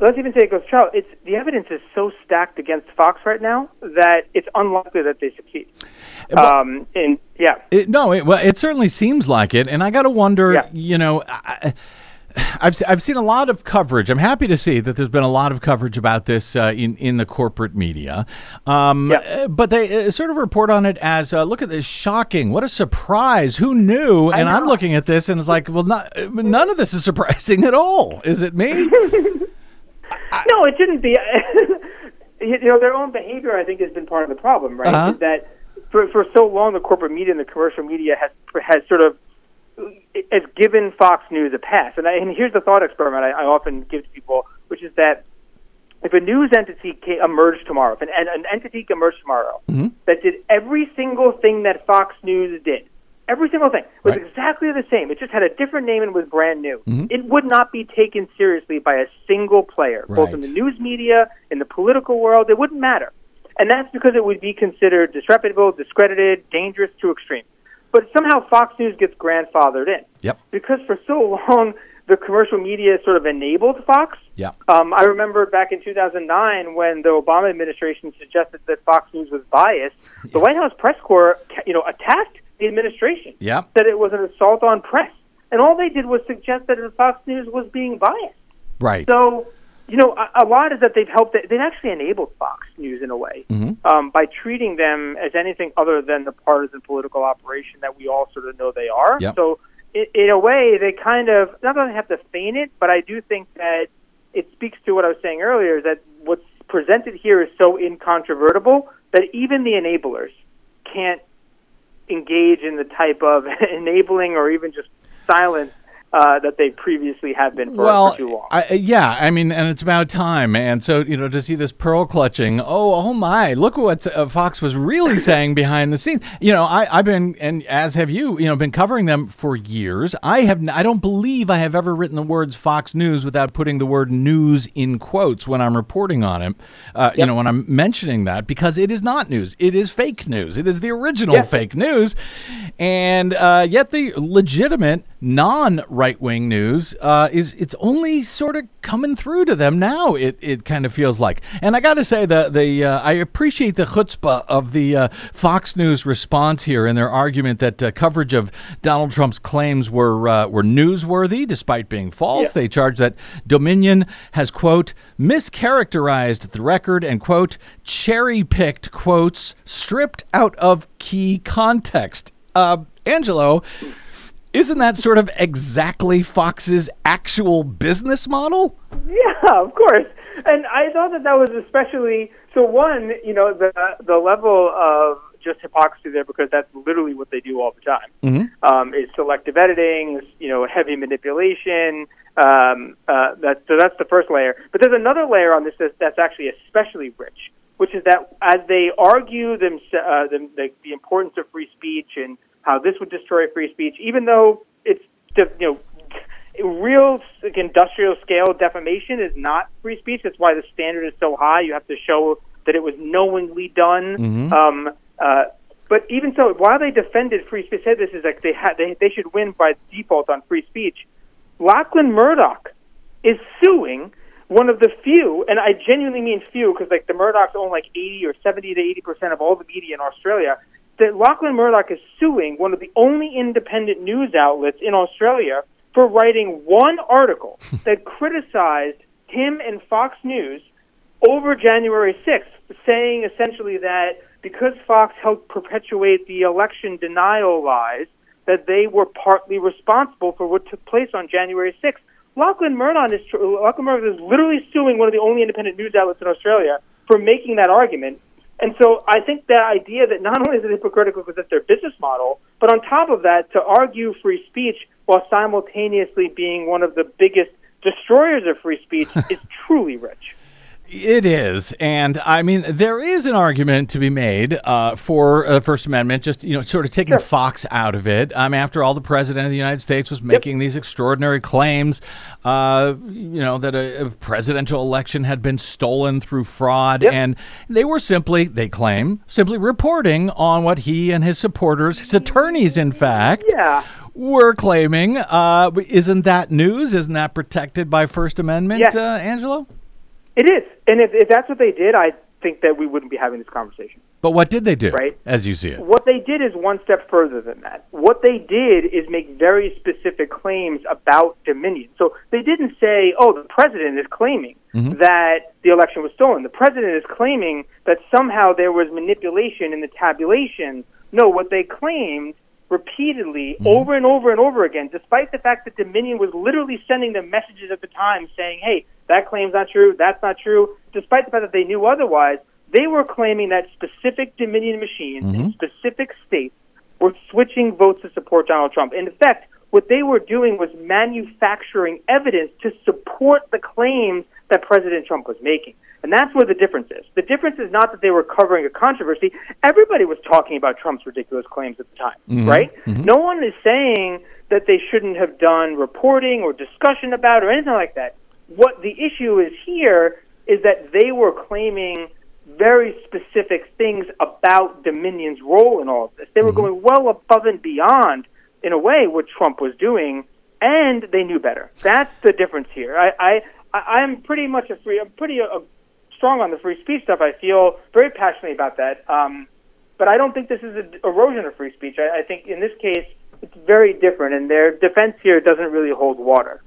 Let's even say it goes to trial. It's the evidence is so stacked against Fox right now that it's unlikely that they succeed. Um, and yeah, It, no, it, well, it certainly seems like it, and I got to wonder. Yeah. You know, I, I've I've seen a lot of coverage. I'm happy to see that there's been a lot of coverage about this uh, in in the corporate media. Um, Yeah. uh, But they uh, sort of report on it as, uh, "Look at this, shocking! What a surprise! Who knew?" And I'm looking at this, and it's like, well, not, uh, none of this is surprising at all. Is it me? No, it shouldn't be. you know, their own behavior, I think, has been part of the problem, right? Uh-huh. That for for so long, the corporate media and the commercial media has has sort of has given Fox News a pass. And, I, and here's the thought experiment I, I often give to people, which is that if a news entity emerged tomorrow, if an, an, entity emerged tomorrow mm-hmm. that did every single thing that Fox News did, every single thing was Right. exactly the same. It just had a different name and was brand new. Mm-hmm. It would not be taken seriously by a single player, both in the news media, in the political world. It wouldn't matter. And that's because it would be considered disreputable, discredited, dangerous to extreme. But somehow Fox News gets grandfathered in yep. because for so long the commercial media sort of enabled Fox. Yep. Um, I remember back in 2009 when the Obama administration suggested that Fox News was biased. The White House press corps, you know, attacked the administration. Yep. Said it was an assault on press, and all they did was suggest that Fox News was being biased. Right. So, you know, a, a lot is that they've helped. They've actually enabled Fox News in a way um, by treating them as anything other than the partisan political operation that we all sort of know they are. Yep. So, in, in a way, they kind of not that they have to feign it, but I do think that it speaks to what I was saying earlier that what's presented here is so incontrovertible that even the enablers can't engage in the type of enabling or even just silence uh, that they previously have been for, well, for too long. I, uh, yeah, I mean, and it's about time. And so, you know, to see this pearl clutching, oh, oh my, look what uh, Fox was really saying behind the scenes. You know, I, I've been, and as have you, you know, been covering them for years. I have, n- I don't believe I have ever written the words Fox News without putting the word news in quotes when I'm reporting on it. Uh, You know, when I'm mentioning that because it is not news, it is fake news. It is the original Yeah. fake news, and uh, yet the legitimate non right wing news uh, is it's only sort of coming through to them now. It it kind of feels like, and I got to say the the uh, I appreciate the chutzpah of the uh, Fox News response here in their argument that uh, coverage of Donald Trump's claims were uh, were newsworthy despite being false. Yeah. They charge that Dominion has quote mischaracterized the record and quote cherry picked quotes stripped out of key context. Uh, Angelo. Isn't that sort of exactly Fox's actual business model? Yeah, of course. And I thought that that was especially so. One, you know, the the level of just hypocrisy there because that's literally what they do all the time. Um, is selective editing, you know, heavy manipulation. Um, uh, that, so that's the first layer. But there's another layer on this that's, that's actually especially rich, which is that as they argue them, uh, the, the, the importance of free speech and how this would destroy free speech, even though it's you know real like, industrial scale defamation is not free speech. That's why the standard is so high. You have to show that it was knowingly done. mhm Um, uh, but even so, while they defended free speech, said this is like they had they they should win by default on free speech. Lachlan Murdoch is suing one of the few, and I genuinely mean few, because like the Murdochs own like eighty or seventy to eighty percent of all the media in Australia. That Lachlan Murdoch is suing one of the only independent news outlets in Australia for writing one article that criticized him and Fox News over January 6th, saying essentially that because Fox helped perpetuate the election denial lies, that they were partly responsible for what took place on January 6th. Lachlan Murdoch is, Lachlan Murdoch is literally suing one of the only independent news outlets in Australia for making that argument. And so I think that idea that not only is it hypocritical because it's their business model, but on top of that, to argue free speech while simultaneously being one of the biggest destroyers of free speech is truly rich. It is, and I mean there is an argument to be made uh, for the First Amendment. Just you know, sort of taking Sure. Fox out of it. Um, after all, the president of the United States was making these extraordinary claims. Uh, you know that a, a presidential election had been stolen through fraud, Yep. and they were simply, they claim, simply reporting on what he and his supporters, his attorneys, in fact, Yeah. were claiming. Uh, isn't that news? Isn't that protected by First Amendment, Yes. uh, Angelo? It is. And if, if that's what they did, I think that we wouldn't be having this conversation. But what did they do? Right. As you see it. What they did is one step further than that. What they did is make very specific claims about Dominion. So they didn't say, oh, the president is claiming mm-hmm. that the election was stolen. The president is claiming that somehow there was manipulation in the tabulation. No, what they claimed repeatedly mm-hmm. over and over and over again, despite the fact that Dominion was literally sending them messages at the time saying, hey, that claim's not true, that's not true, despite the fact that they knew otherwise, they were claiming that specific Dominion machines in mm-hmm. specific states were switching votes to support Donald Trump. In effect, what they were doing was manufacturing evidence to support the claims that President Trump was making. And that's where the difference is. The difference is not that they were covering a controversy. Everybody was talking about Trump's ridiculous claims at the time, mm-hmm. right? Mm-hmm. No one is saying that they shouldn't have done reporting or discussion about or anything like that. What the issue is here is that they were claiming very specific things about Dominion's role in all of this. They were going well above and beyond, in a way, what Trump was doing, and they knew better. That's the difference here. I, I, I'm pretty much a free. I'm pretty uh, strong on the free speech stuff. I feel very passionately about that. Um, but I don't think this is an erosion of free speech. I, I think in this case, it's very different, and their defense here doesn't really hold water.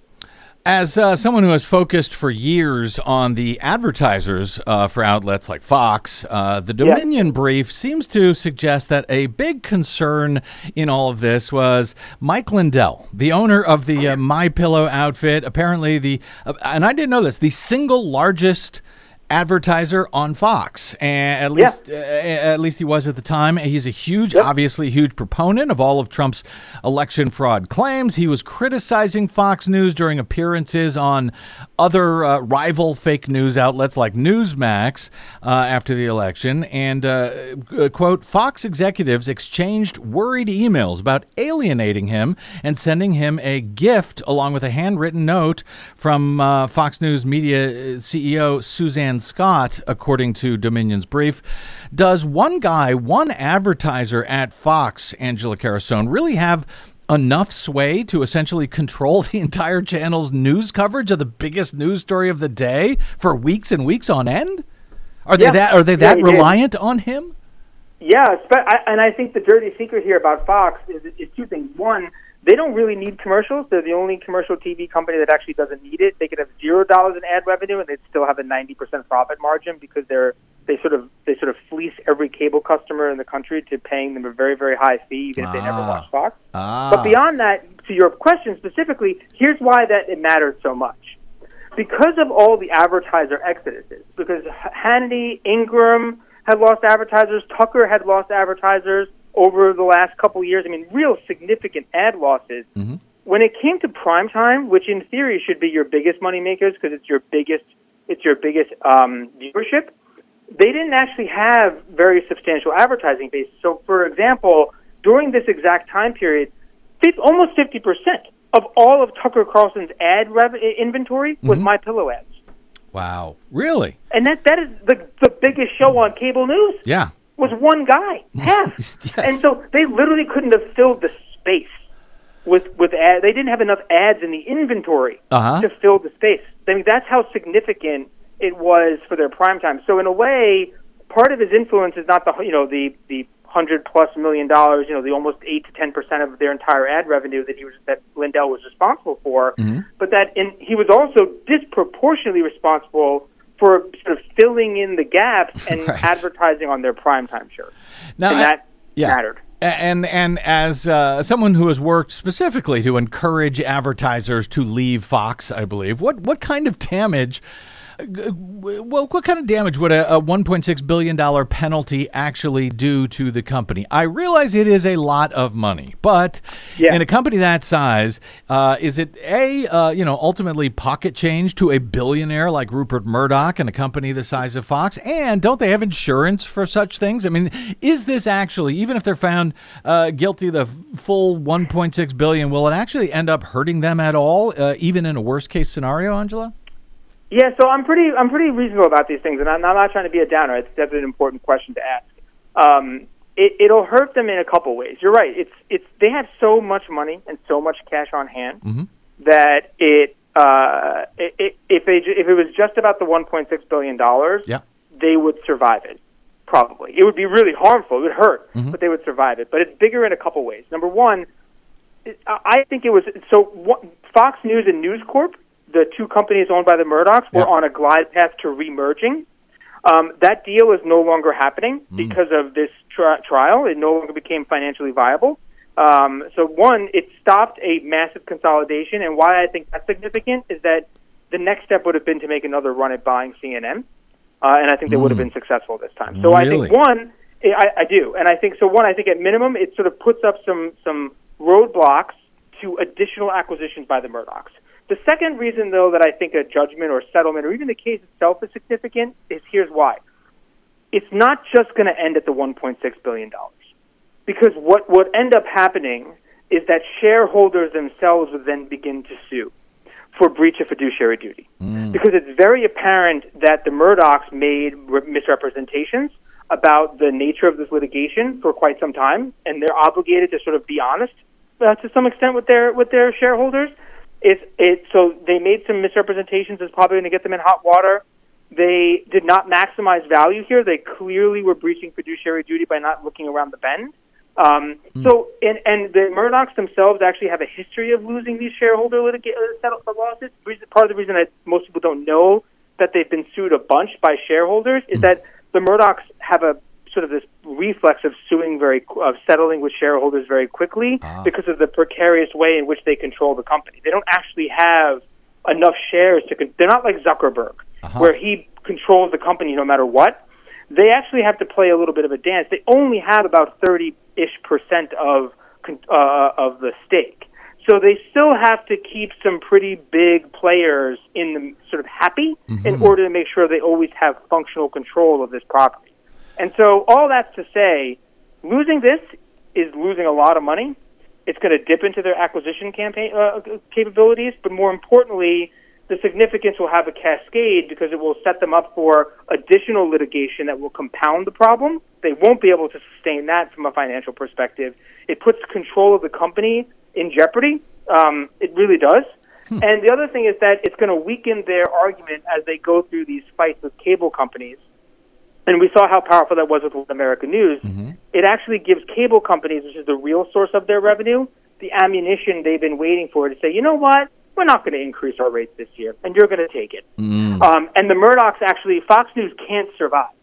As uh, someone who has focused for years on the advertisers uh, for outlets like Fox, uh, the Dominion brief seems to suggest that a big concern in all of this was Mike Lindell, the owner of the uh, My Pillow outfit. Apparently, the uh, and I didn't know this, the single largest advertiser on Fox, and at least uh, at least he was at the time. He's a huge, obviously huge proponent of all of Trump's election fraud claims. He was criticizing Fox News during appearances on other uh, rival fake news outlets like Newsmax uh, after the election, and uh, uh, quote Fox executives exchanged worried emails about alienating him and sending him a gift along with a handwritten note from uh, Fox News media CEO Suzanne Scott, according to Dominion's brief. Does one guy, one advertiser at Fox, Angelo Carusone, really have enough sway to essentially control the entire channel's news coverage of the biggest news story of the day for weeks and weeks on end? Are they Yeah. that are they Yeah, that did. reliant on him? Yeah, and I think the dirty secret here about Fox is, is two things. One, they don't really need commercials. They're the only commercial TV company that actually doesn't need it. They could have zero dollars in ad revenue and they'd still have a ninety percent profit margin because they're they sort of they sort of fleece every cable customer in the country to paying them a very very high fee even if they never Ah. watch Fox. Ah. But beyond that, to your question specifically, here's why that it matters so much. Because of all the advertiser exoduses, because Hannity, Ingraham, had lost advertisers. Tucker had lost advertisers over the last couple years. I mean, real significant ad losses. When it came to prime time, which in theory should be your biggest money makers because it's your biggest it's your biggest um, viewership, they didn't actually have very substantial advertising base. So, for example, during this exact time period, almost fifty percent of all of Tucker Carlson's ad rev- inventory was My Pillow ads, Wow. Really? and that that is the the biggest show on cable news Yeah. Was one guy, half. Yes. And so they literally couldn't have filled the space with with ad. They didn't have enough ads in the inventory Uh-huh. to fill the space. I mean, that's how significant it was for their prime time. So in a way, part of his influence is not the you know the the hundred plus million dollars, you know, the almost eight to ten percent of their entire ad revenue that he was that Lindell was responsible for, Mm-hmm. but that in, he was also disproportionately responsible for sort of filling in the gaps and Right. advertising on their primetime show. Now, and I- that yeah. mattered. And and as uh, someone who has worked specifically to encourage advertisers to leave Fox, I believe, what what kind of damage? Well, what kind of damage would a, a 1.6 billion dollar penalty actually do to the company? I realize it is a lot of money, but Yeah. in a company that size, uh, is it a uh, you know ultimately pocket change to a billionaire like Rupert Murdoch and a company the size of Fox? And don't they have insurance for such things? I mean, is this actually even if they're found uh, guilty of the full 1.6 billion, will it actually end up hurting them at all, uh, even in a worst case scenario, Angelo? Yeah, so I'm pretty I'm pretty reasonable about these things, and I'm, I'm not trying to be a downer. It's that's an important question to ask. Um, it, it'll hurt them in a couple ways. You're right. It's it's they have so much money and so much cash on hand that it, uh, it, it if they if it was just about the 1.6 billion dollars, Yeah. they would survive it. Probably, it would be really harmful. It would hurt, but they would survive it. But it's bigger in a couple ways. Number one, I I think it was so. Fox News and News Corp, the two companies owned by the Murdochs, were on a glide path to remerging. Um, that deal is no longer happening because of this tri- trial. It no longer became financially viable. Um, so one, it stopped a massive consolidation, and why I think that's significant is that the next step would have been to make another run at buying CNN, uh, and I think they would have been successful this time. So I think one, I, I do, and I think so. One, I think at minimum, it sort of puts up some some roadblocks to additional acquisitions by the Murdochs. The second reason, though, that I think a judgment or settlement or even the case itself is significant is here's why. It's not just going to end at the 1.6 billion dollars, because what what end up happening is that shareholders themselves would then begin to sue for breach of fiduciary duty, because it's very apparent that the Murdochs made re- misrepresentations about the nature of this litigation for quite some time, and they're obligated to sort of be honest uh, to some extent with their with their shareholders. It's it so they made some misrepresentations. It's probably going to get them in hot water. They did not maximize value here. They clearly were breaching fiduciary duty by not looking around the bend. Um, So, and, and the Murdochs themselves actually have a history of losing these shareholder litiga- uh, lawsuits. Part of the reason that most people don't know that they've been sued a bunch by shareholders is that the Murdochs have a sort of this reflex of suing very, of settling with shareholders very quickly ah. because of the precarious way in which they control the company. They don't actually have enough shares to. Con- they're not like Zuckerberg, uh-huh. where he controls the company no matter what. They actually have to play a little bit of a dance. They only have about thirty ish percent of uh, of the stake, so they still have to keep some pretty big players in the sort of happy in mm-hmm. order to make sure they always have functional control of this property. And so all that's to say, losing this is losing a lot of money. It's going to dip into their acquisition campaign uh, capabilities, but more importantly, the significance will have a cascade because it will set them up for additional litigation that will compound the problem. They won't be able to sustain that from a financial perspective. It puts control of the company in jeopardy. Um, it really does. And the other thing is that it's going to weaken their argument as they go through these fights with cable companies and we saw how powerful that was with American News. Mm-hmm. It actually gives cable companies, which is the real source of their revenue, the ammunition they've been waiting for to say, you know what, we're not going to increase our rates this year, and you're going to take it. Mm. Um, and the Murdochs actually, Fox News can't survive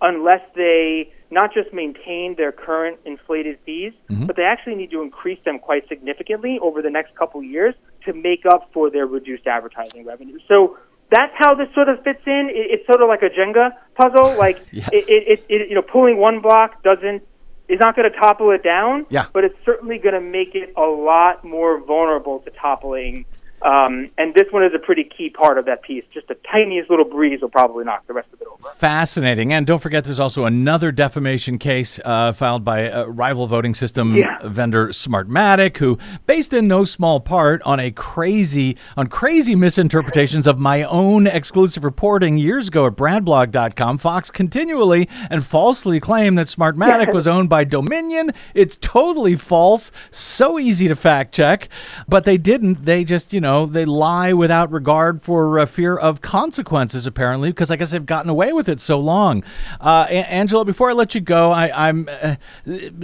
unless they not just maintain their current inflated fees, mm-hmm. but they actually need to increase them quite significantly over the next couple years to make up for their reduced advertising revenue. So that's how this sort of fits in. It, it's sort of like a Jenga puzzle. Like Yes. it, it, it, it, you know, pulling one block doesn't is not going to topple it down. Yeah. But it's certainly going to make it a lot more vulnerable to toppling. Um, and this one is a pretty key part of that piece. Just the tiniest little breeze will probably knock the rest of it over. Fascinating. And don't forget, there's also another defamation case uh, filed by a rival voting system Yeah. vendor Smartmatic, who, based in no small part on a crazy, on crazy misinterpretations of my own exclusive reporting years ago at BradBlog.com, Fox continually and falsely claimed that Smartmatic was owned by Dominion. It's totally false. So easy to fact check, but they didn't. They just, you know, they lie without regard for uh, fear of consequences, apparently, because I guess they've gotten away with it so long. Uh, A- Angelo, before I let you go, I, I'm uh,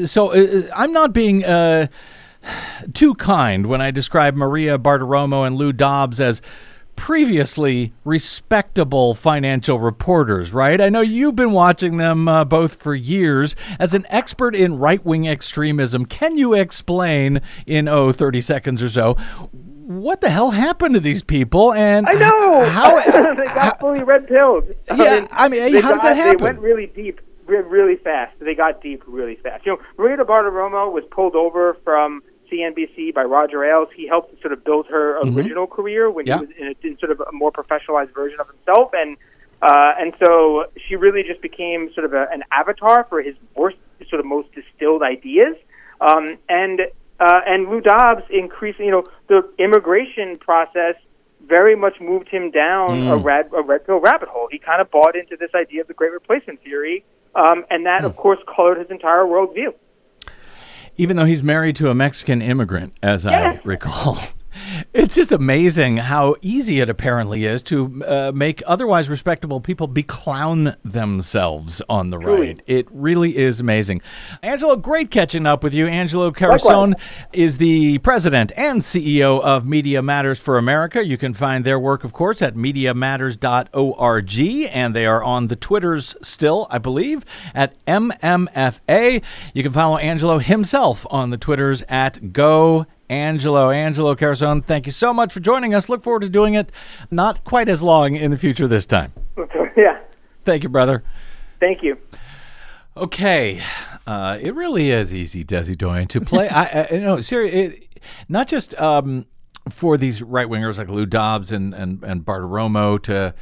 so uh, I'm not being. Uh, too kind when I describe Maria Bartiromo and Lou Dobbs as previously respectable financial reporters, right? I know you've been watching them uh, both for years. As an expert in right wing extremism, can you explain in, oh, 30 seconds or so, what the hell happened to these people? And I know. how. they got fully red pilled. Yeah, I mean, they how does that happen? They went really deep, really fast. They got deep really fast. You know, Maria Bartiromo was pulled over from CNBC by Roger Ailes. He helped sort of build her original career when Yeah. he was in, a, in sort of a more professionalized version of himself, and uh, and so she really just became sort of a, an avatar for his worst, sort of most distilled ideas. Um, and uh, and Lou Dobbs increasing, you know, the immigration process very much moved him down a red a red pill rabbit hole. He kind of bought into this idea of the Great Replacement theory, um, and that, of course, colored his entire worldview. even though he's married to a Mexican immigrant, as I recall. It's just amazing how easy it apparently is to uh, make otherwise respectable people beclown themselves on the Truly. right. It really is amazing. Angelo, great catching up with you. Angelo Carusone is the president and CEO of Media Matters for America. You can find their work, of course, at mediamatters.org, and they are on the Twitters still, I believe, at MMFA. You can follow Angelo himself on the Twitters at Go Angelo. Angelo Carusone, thank you so much for joining us. Look forward to doing it not quite as long in the future this time. yeah, Thank you, brother. thank you. Okay, uh, it really is easy, Desi Doyen, to play. I, I no, seriously, it, not just um, for these right wingers like Lou Dobbs and and and Bartiromo to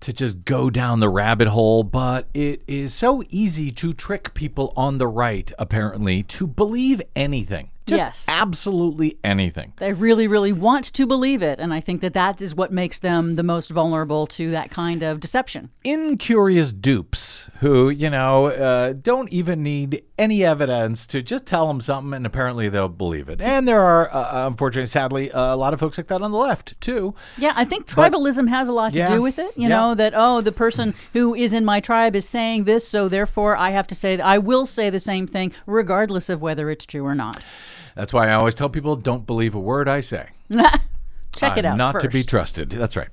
to just go down the rabbit hole, but it is so easy to trick people on the right, apparently, to believe anything. Just Yes. absolutely anything. They really, really want to believe it. And I think that that is what makes them the most vulnerable to that kind of deception. incurious dupes who, you know, uh, don't even need any evidence to just tell them something and apparently they'll believe it. And there are, uh, unfortunately, sadly, uh, a lot of folks like that on the left, too. Yeah, I think tribalism has a lot to Yeah. do with it. You Yeah. know, that, oh, the person who is in my tribe is saying this, so therefore I have to say that I will say the same thing, regardless of whether it's true or not. That's why I always tell people don't believe a word I say. Check it I'm out. Not first. to be trusted. That's right.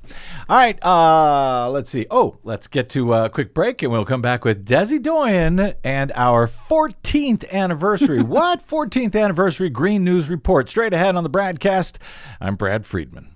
All right. Uh, let's see. Oh, let's get to a quick break and we'll come back with Desi Doyen and our 14th anniversary. what? 14th anniversary Green News Report. Straight ahead on the BradCast. I'm Brad Friedman.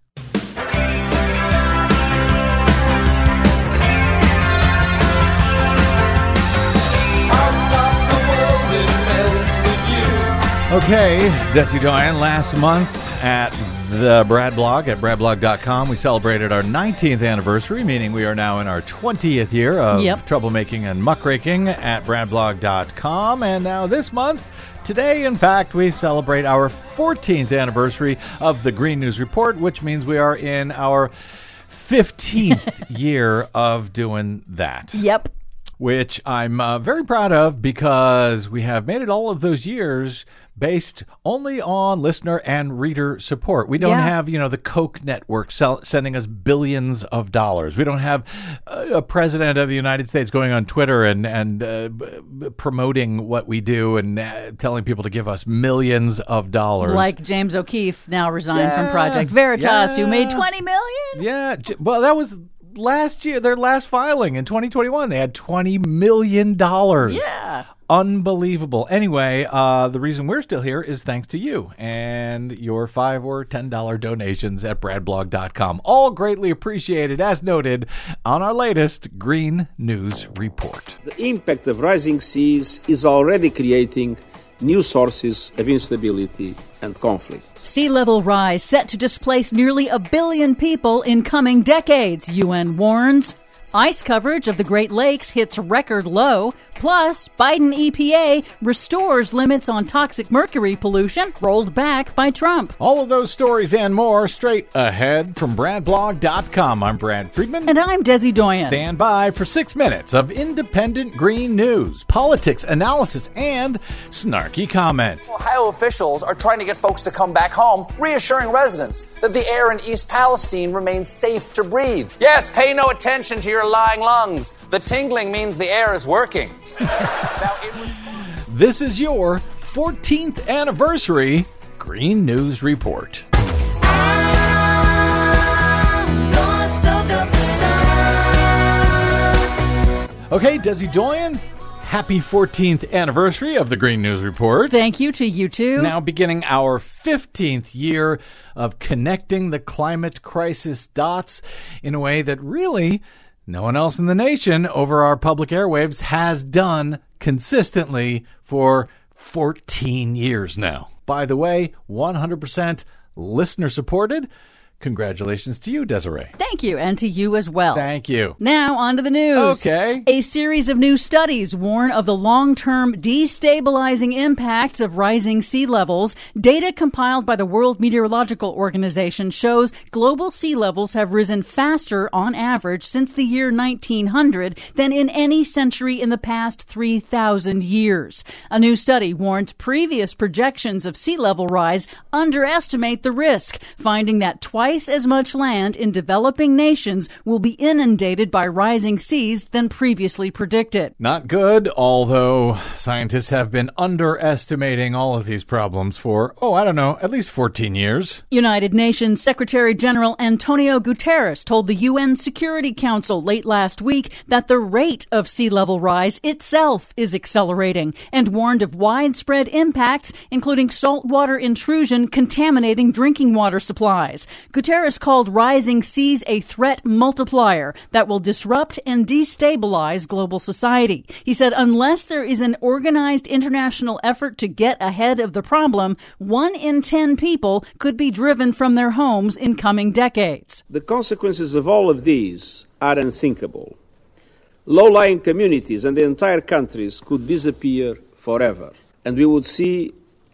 Okay, Desi Doyen, last month at the Brad blog at bradblog.com, we celebrated our 19th anniversary, meaning we are now in our 20th year of Yep. troublemaking and muckraking at bradblog.com. And now this month, today, in fact, we celebrate our 14th anniversary of the Green News Report, which means we are in our 15th year of doing that. Yep. Which I'm uh, very proud of because we have made it all of those years based only on listener and reader support. We don't Yeah. have, you know, the Koch network sell- sending us billions of dollars. We don't have uh, a president of the United States going on Twitter and and uh, b- promoting what we do and uh, telling people to give us millions of dollars. Like James O'Keefe now resigned from Project Veritas, who made 20 million. Yeah, well, that was last year. Their last filing in 2021, they had 20 million dollars. Yeah. Unbelievable. Anyway, uh, the reason we're still here is thanks to you and your five or ten dollar donations at bradblog.com. All greatly appreciated, as noted on our latest Green News Report. The impact of rising seas is already creating new sources of instability and conflict. Sea level rise set to displace nearly a billion people in coming decades, UN warns. Ice coverage of the Great Lakes hits record low. Plus, Biden EPA restores limits on toxic mercury pollution rolled back by Trump. All of those stories and more straight ahead from bradblog.com. I'm Brad Friedman. And I'm Desi Doyen. Stand by for six minutes of independent green news, politics, analysis, and snarky comment. Ohio officials are trying to get folks to come back home, reassuring residents that the air in East Palestine remains safe to breathe. Yes, pay no attention to your lying lungs. The tingling means the air is working. Now, in response- This is your 14th anniversary Green News Report. Okay, Desi Doyen, happy 14th anniversary of the Green News Report. Thank you to you too. Now beginning our 15th year of connecting the climate crisis dots in a way that really no one else in the nation over our public airwaves has done consistently for 14 years now. By the way, 100% listener supported. Congratulations to you, Desiree. Thank you, and to you as well. Thank you. Now, on to the news. Okay. A series of new studies warn of the long term destabilizing impacts of rising sea levels. Data compiled by the World Meteorological Organization shows global sea levels have risen faster on average since the year 1900 than in any century in the past 3,000 years. A new study warns previous projections of sea level rise underestimate the risk, finding that twice as much land in developing nations will be inundated by rising seas than previously predicted. Not good, although scientists have been underestimating all of these problems for, oh, I don't know, at least 14 years. United Nations Secretary General Antonio Guterres told the UN Security Council late last week that the rate of sea level rise itself is accelerating and warned of widespread impacts, including saltwater intrusion contaminating drinking water supplies. Guterres called rising seas a threat multiplier that will disrupt and destabilize global society. He said unless there is an organized international effort to get ahead of the problem, one in ten people could be driven from their homes in coming decades. The consequences of all of these are unthinkable. Low lying communities and entire countries could disappear forever, and we would see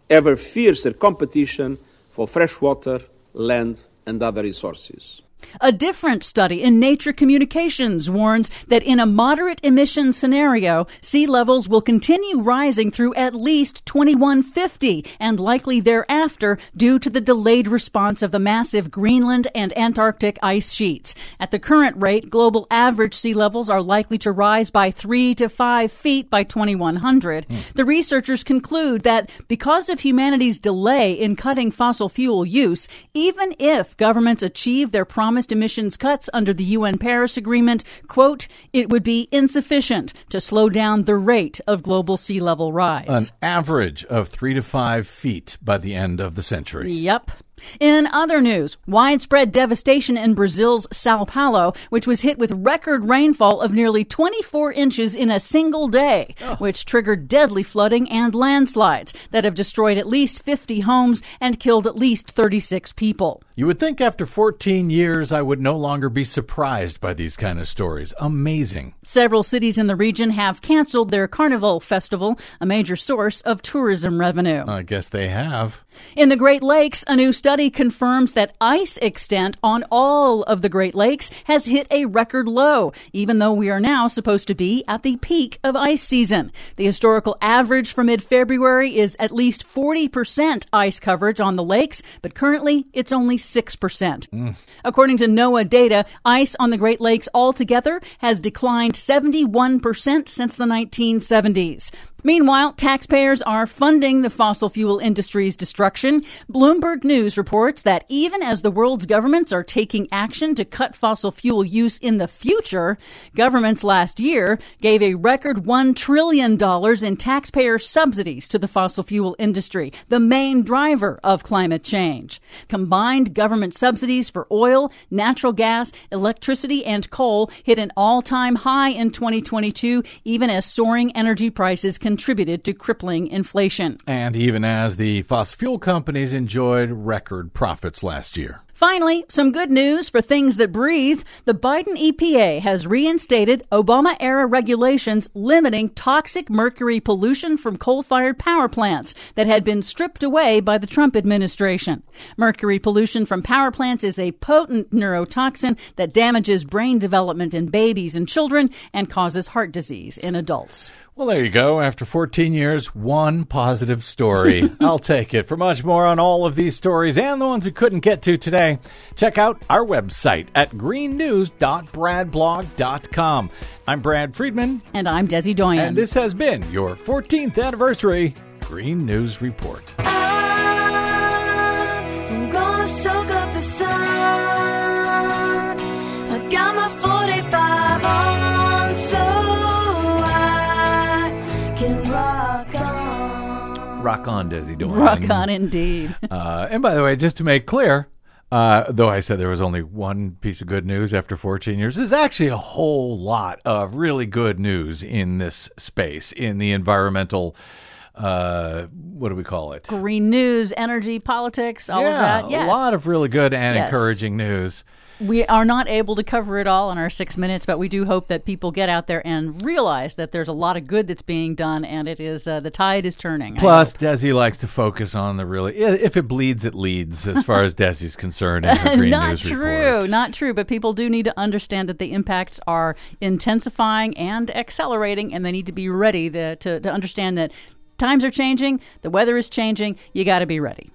ever fiercer competition for fresh water, land, and other resources. A different study in Nature Communications warns that in a moderate emission scenario, sea levels will continue rising through at least 2150 and likely thereafter due to the delayed response of the massive Greenland and Antarctic ice sheets. At the current rate, global average sea levels are likely to rise by 3 to 5 feet by 2100. Hmm. The researchers conclude that because of humanity's delay in cutting fossil fuel use, even if governments achieve their promised emissions cuts under the UN Paris Agreement, quote, it would be insufficient to slow down the rate of global sea level rise. An average of three to five feet by the end of the century. Yep. In other news, widespread devastation in Brazil's Sao Paulo, which was hit with record rainfall of nearly 24 inches in a single day, oh. which triggered deadly flooding and landslides that have destroyed at least 50 homes and killed at least 36 people. You would think after 14 years I would no longer be surprised by these kind of stories. Amazing. Several cities in the region have canceled their Carnival Festival, a major source of tourism revenue. I guess they have. In the Great Lakes, a new study confirms that ice extent on all of the Great Lakes has hit a record low, even though we are now supposed to be at the peak of ice season. The historical average for mid February is at least 40% ice coverage on the lakes, but currently it's only 6%. Mm. According to NOAA data, ice on the Great Lakes altogether has declined 71% since the 1970s. Meanwhile, taxpayers are funding the fossil fuel industry's destruction. Bloomberg News reports that even as the world's governments are taking action to cut fossil fuel use in the future, governments last year gave a record $1 trillion in taxpayer subsidies to the fossil fuel industry, the main driver of climate change. Combined government subsidies for oil, natural gas, electricity, and coal hit an all time high in 2022, even as soaring energy prices contributed to crippling inflation. And even as the fossil fuel companies enjoyed record profits last year. Finally, some good news for things that breathe. The Biden EPA has reinstated Obama era regulations limiting toxic mercury pollution from coal fired power plants that had been stripped away by the Trump administration. Mercury pollution from power plants is a potent neurotoxin that damages brain development in babies and children and causes heart disease in adults. Well, there you go. After 14 years, one positive story. I'll take it. For much more on all of these stories and the ones we couldn't get to today, check out our website at greennews.bradblog.com. I'm Brad Friedman. And I'm Desi Doyen. And this has been your 14th anniversary Green News Report. Rock on, Desi Doyen. Rock on indeed. Uh, and by the way, just to make clear, uh, though I said there was only one piece of good news after 14 years, there's actually a whole lot of really good news in this space, in the environmental, uh, what do we call it? Green news, energy, politics, all yeah, of that. Yes. a lot of really good and Yes. encouraging news. We are not able to cover it all in our six minutes, but we do hope that people get out there and realize that there's a lot of good that's being done, and it is uh, the tide is turning. Plus. Desi likes to focus on the really. If it bleeds, it leads. As far as Desi's concerned, in her Green not News true, Report. not true. But people do need to understand that the impacts are intensifying and accelerating, and they need to be ready to, to, to understand that times are changing, the weather is changing. You got to be ready.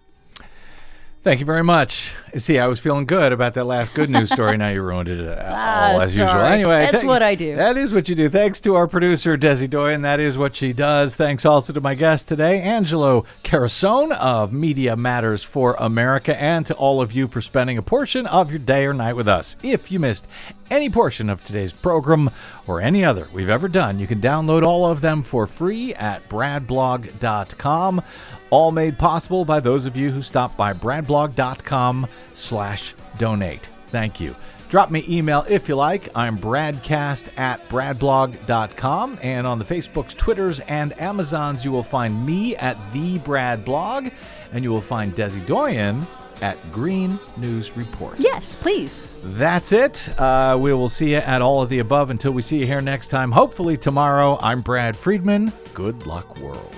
Thank you very much. See, I was feeling good about that last good news story. now you ruined it uh, Ah, all as usual. Anyway, That's what I do. That is what you do. Thanks to our producer Desi Doyen. That is what she does. Thanks also to my guest today, Angelo Carusone of Media Matters for America, and to all of you for spending a portion of your day or night with us. If you missed any portion of today's program or any other we've ever done, you can download all of them for free at bradblog.com. All made possible by those of you who stop by bradblog.com slash donate. Thank you. Drop me email if you like. I'm bradcast at bradblog.com. And on the Facebooks, Twitters, and Amazons, you will find me at the Brad Blog, and you will find Desi Doyen at Green News Report. Yes, please. That's it. Uh, we will see you at all of the above until we see you here next time. Hopefully tomorrow. I'm Brad Friedman. Good luck, world.